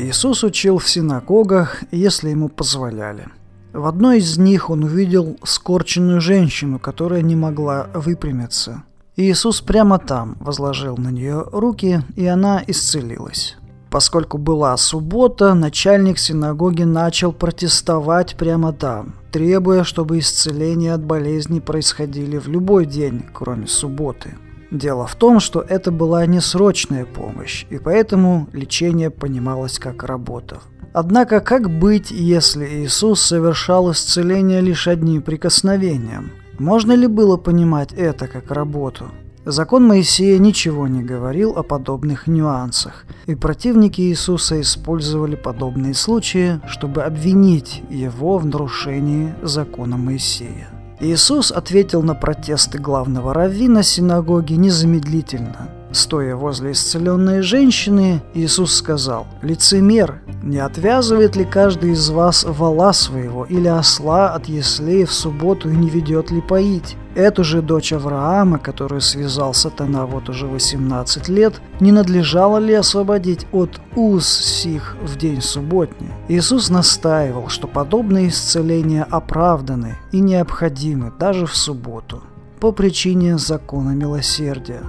Иисус учил в синагогах, если ему позволяли. В одной из них он увидел скорченную женщину, которая не могла выпрямиться. Иисус прямо там возложил на нее руки, и она исцелилась. Поскольку была суббота, начальник синагоги начал протестовать прямо там, требуя, чтобы исцеления от болезни происходили в любой день, кроме субботы. Дело в том, что это была не срочная помощь, и поэтому лечение понималось как работа. Однако как быть, если Иисус совершал исцеление лишь одним прикосновением? Можно ли было понимать это как работу? Закон Моисея ничего не говорил о подобных нюансах, и противники Иисуса использовали подобные случаи, чтобы обвинить его в нарушении закона Моисея. Иисус ответил на протесты главного раввина синагоги незамедлительно. Стоя возле исцеленной женщины, Иисус сказал, «Лицемер, не отвязывает ли каждый из вас вала своего или осла от яслей в субботу и не ведет ли поить? Эту же дочь Авраама, которую связал сатана вот уже 18 лет, не надлежало ли освободить от уз сих в день субботний? Иисус настаивал, что подобные исцеления оправданы и необходимы даже в субботу по причине закона милосердия.